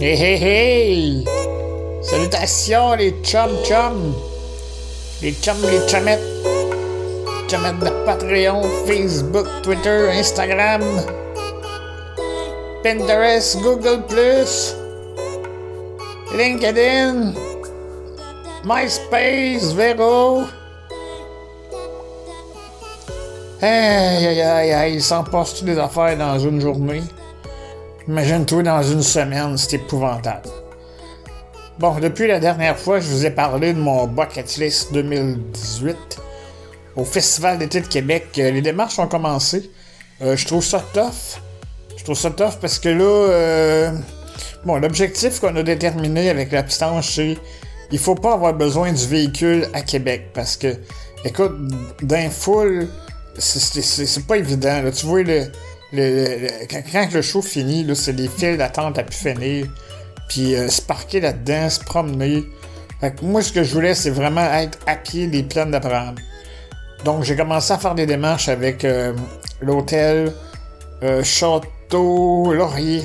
Hey hey hey! Salutations les chum chum! Les chums, les chumettes! Chumettes de Patreon, Facebook, Twitter, Instagram, Pinterest, Google+, LinkedIn, MySpace, Vero. Aïe aïe aïe aïe, il s'en passe des affaires dans une journée? Imagine-toi dans une semaine, c'est épouvantable. Bon, depuis la dernière fois, je vous ai parlé de mon bucket list 2018 au Festival d'été de Québec. Euh, les démarches ont commencé. Euh, je trouve ça tough. Je trouve ça tough parce que là, euh, bon, l'objectif qu'on a déterminé avec la c'est il faut pas avoir besoin du véhicule à Québec parce que, écoute, d'un full, c'est pas évident. Tu vois, le, quand, le show finit, c'est des files d'attente à pu finir. Puis euh, se parquer là-dedans, se promener. moi, ce que je voulais, c'est vraiment être à pied des plaines d'Abraham. Donc, j'ai commencé à faire des démarches avec euh, l'hôtel euh, Château Laurier.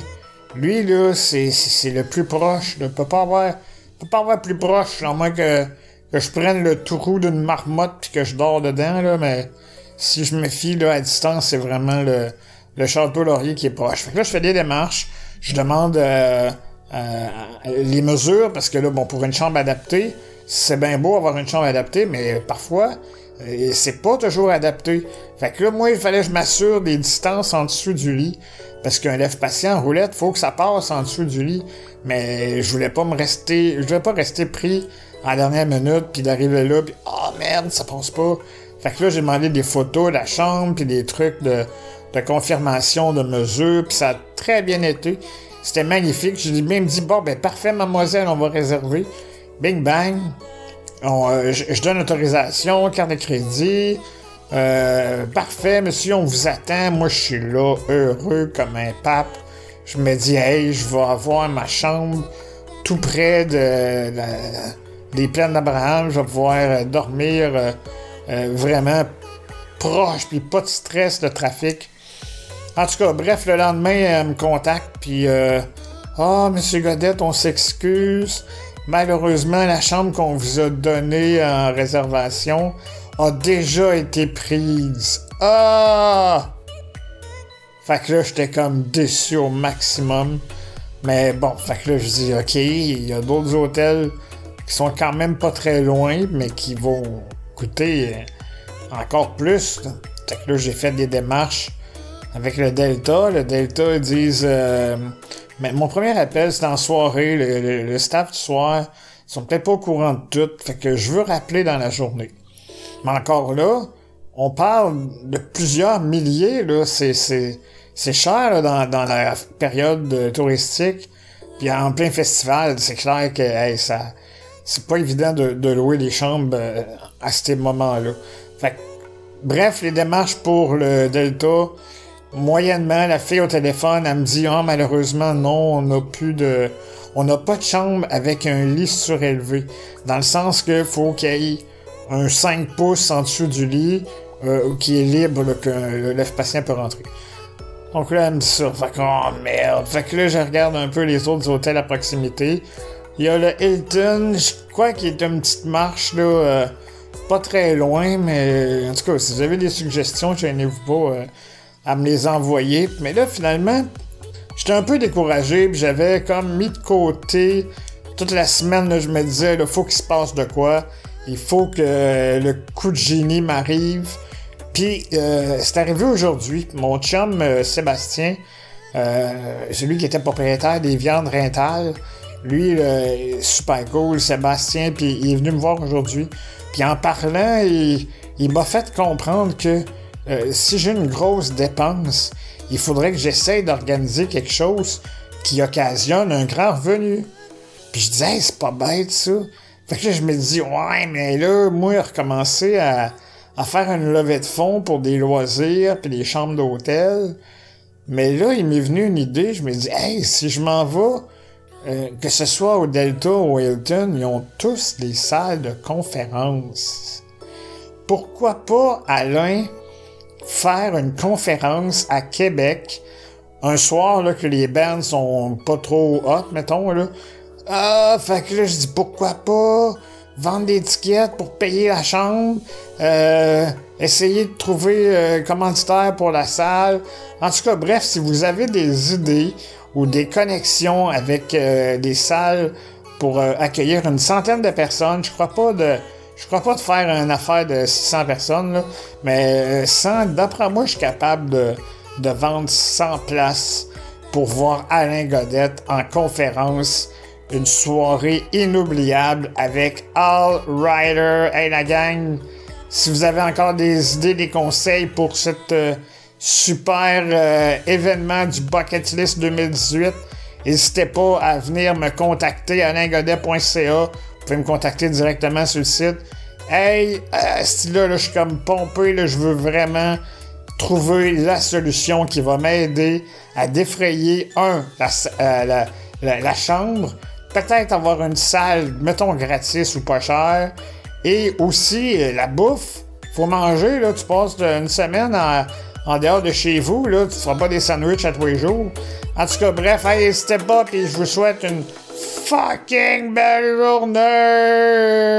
Lui, là, c'est, le plus proche. Ne peut pas avoir, plus proche, à moins que, que je prenne le trou d'une marmotte puis que je dors dedans, mais si je me fie là, à distance, c'est vraiment le, le château Laurier qui est proche. Fait que là, je fais des démarches. Je demande euh, euh, les mesures parce que là, bon, pour une chambre adaptée, c'est bien beau avoir une chambre adaptée, mais parfois, euh, c'est pas toujours adapté. Fait que là, moi, il fallait que je m'assure des distances en dessous du lit. Parce qu'un lève patient en roulette, faut que ça passe en dessous du lit. Mais je voulais pas me rester, je voulais pas rester pris à la dernière minute, puis d'arriver là, puis oh merde, ça passe pas. Fait que là, j'ai demandé des photos de la chambre, puis des trucs de, de confirmation de mesures, puis ça a très bien été. C'était magnifique. J'ai même dit, bon, ben parfait, mademoiselle, on va réserver. Bing bang. Euh, je, donne autorisation, carte de crédit. Euh, parfait, monsieur, on vous attend. Moi, je suis là, heureux comme un pape. Je me dis, hey, je vais avoir ma chambre tout près de, des plaines d'Abraham. Je vais pouvoir dormir euh, vraiment proche, puis pas de stress de trafic. En tout cas, bref, le lendemain, elle me contacte, puis euh, Ah, Monsieur Godette, on s'excuse. Malheureusement, la chambre qu'on vous a donnée en réservation a déjà été prise. Ah! Fait que là, j'étais comme déçu au maximum. Mais bon, fait que là, je dis, OK, il y a d'autres hôtels qui sont quand même pas très loin, mais qui vont coûter encore plus. Fait que là, j'ai fait des démarches avec le Delta. Le Delta, ils disent... Euh, mais mon premier appel, c'est en soirée. Le, staff du soir, ils sont peut-être pas au courant de tout. Fait que je veux rappeler dans la journée. Mais encore là, on parle de plusieurs milliers. Là. C'est, cher dans, la période touristique. Puis en plein festival, c'est clair que ça c'est pas évident de, de, louer des chambres euh, à ces moments-là. Fait bref, les démarches pour le Delta, moyennement, la fille au téléphone, elle me dit Ah, malheureusement, non, on n'a plus de. On n'a pas de chambre avec un lit surélevé. Dans le sens que faut qu'il y ait un 5 pouces en dessous du lit euh, qui est libre, que le, patient peut rentrer. Donc là, elle me dit ça. Fait oh merde. Fait que là, je regarde un peu les autres hôtels à proximité. Il y a le Hilton, je crois qu'il est une petite marche, là. Euh, pas très loin, mais en tout cas, si vous avez des suggestions, gênez-vous pas. Euh, à me les envoyer. Mais là, finalement, j'étais un peu découragé, j'avais comme mis de côté toute la semaine, je me disais, il faut qu'il se passe de quoi. Il faut que le coup de génie m'arrive. Puis, euh, c'est arrivé aujourd'hui. Mon chum euh, Sébastien, euh, celui qui était propriétaire des viandes rentales, lui, super cool, Sébastien, puis il est venu me voir aujourd'hui. Puis en parlant, il m'a fait comprendre que euh, si j'ai une grosse dépense, il faudrait que j'essaye d'organiser quelque chose qui occasionne un grand revenu. Puis je disais, c'est pas bête ça. Fait que là, je me dis, ouais, mais là, moi, recommencer à, à faire une levée de fonds pour des loisirs puis des chambres d'hôtel. Mais là, il m'est venu une idée. Je me dis, hey, si je m'en vais, euh, que ce soit au Delta ou au Hilton, ils ont tous des salles de conférence. Pourquoi pas, Alain, faire une conférence à Québec un soir là, que les bands sont pas trop hot, mettons, là. Ah, fait que là, je dis pourquoi pas vendre des tickets pour payer la chambre, euh, essayer de trouver un commanditaire pour la salle. En tout cas, bref, si vous avez des idées ou des connexions avec des salles pour accueillir une centaine de personnes, je crois pas de je crois pas faire une affaire de 600 personnes, mais 100, d'après moi, je suis capable de, vendre 100 places pour voir Alain Godette en conférence. Une soirée inoubliable avec All Rider. Hey la gang, si vous avez encore des idées, des conseils pour cette euh, super euh, événement du Bucket List 2018, n'hésitez pas à venir me contacter à alaingodet.ca vous pouvez me contacter directement sur le site. Hey, à ce là je suis comme pompé, là, je veux vraiment trouver la solution qui va m'aider à défrayer, un, la, euh, chambre, peut-être avoir une salle, mettons, gratis ou pas cher, et aussi euh, la bouffe. Faut manger, là, tu passes une semaine en, dehors de chez vous, là, tu feras pas des sandwichs à tous les jours. En tout cas, bref, hey, step up et je vous souhaite une fucking metal nerd.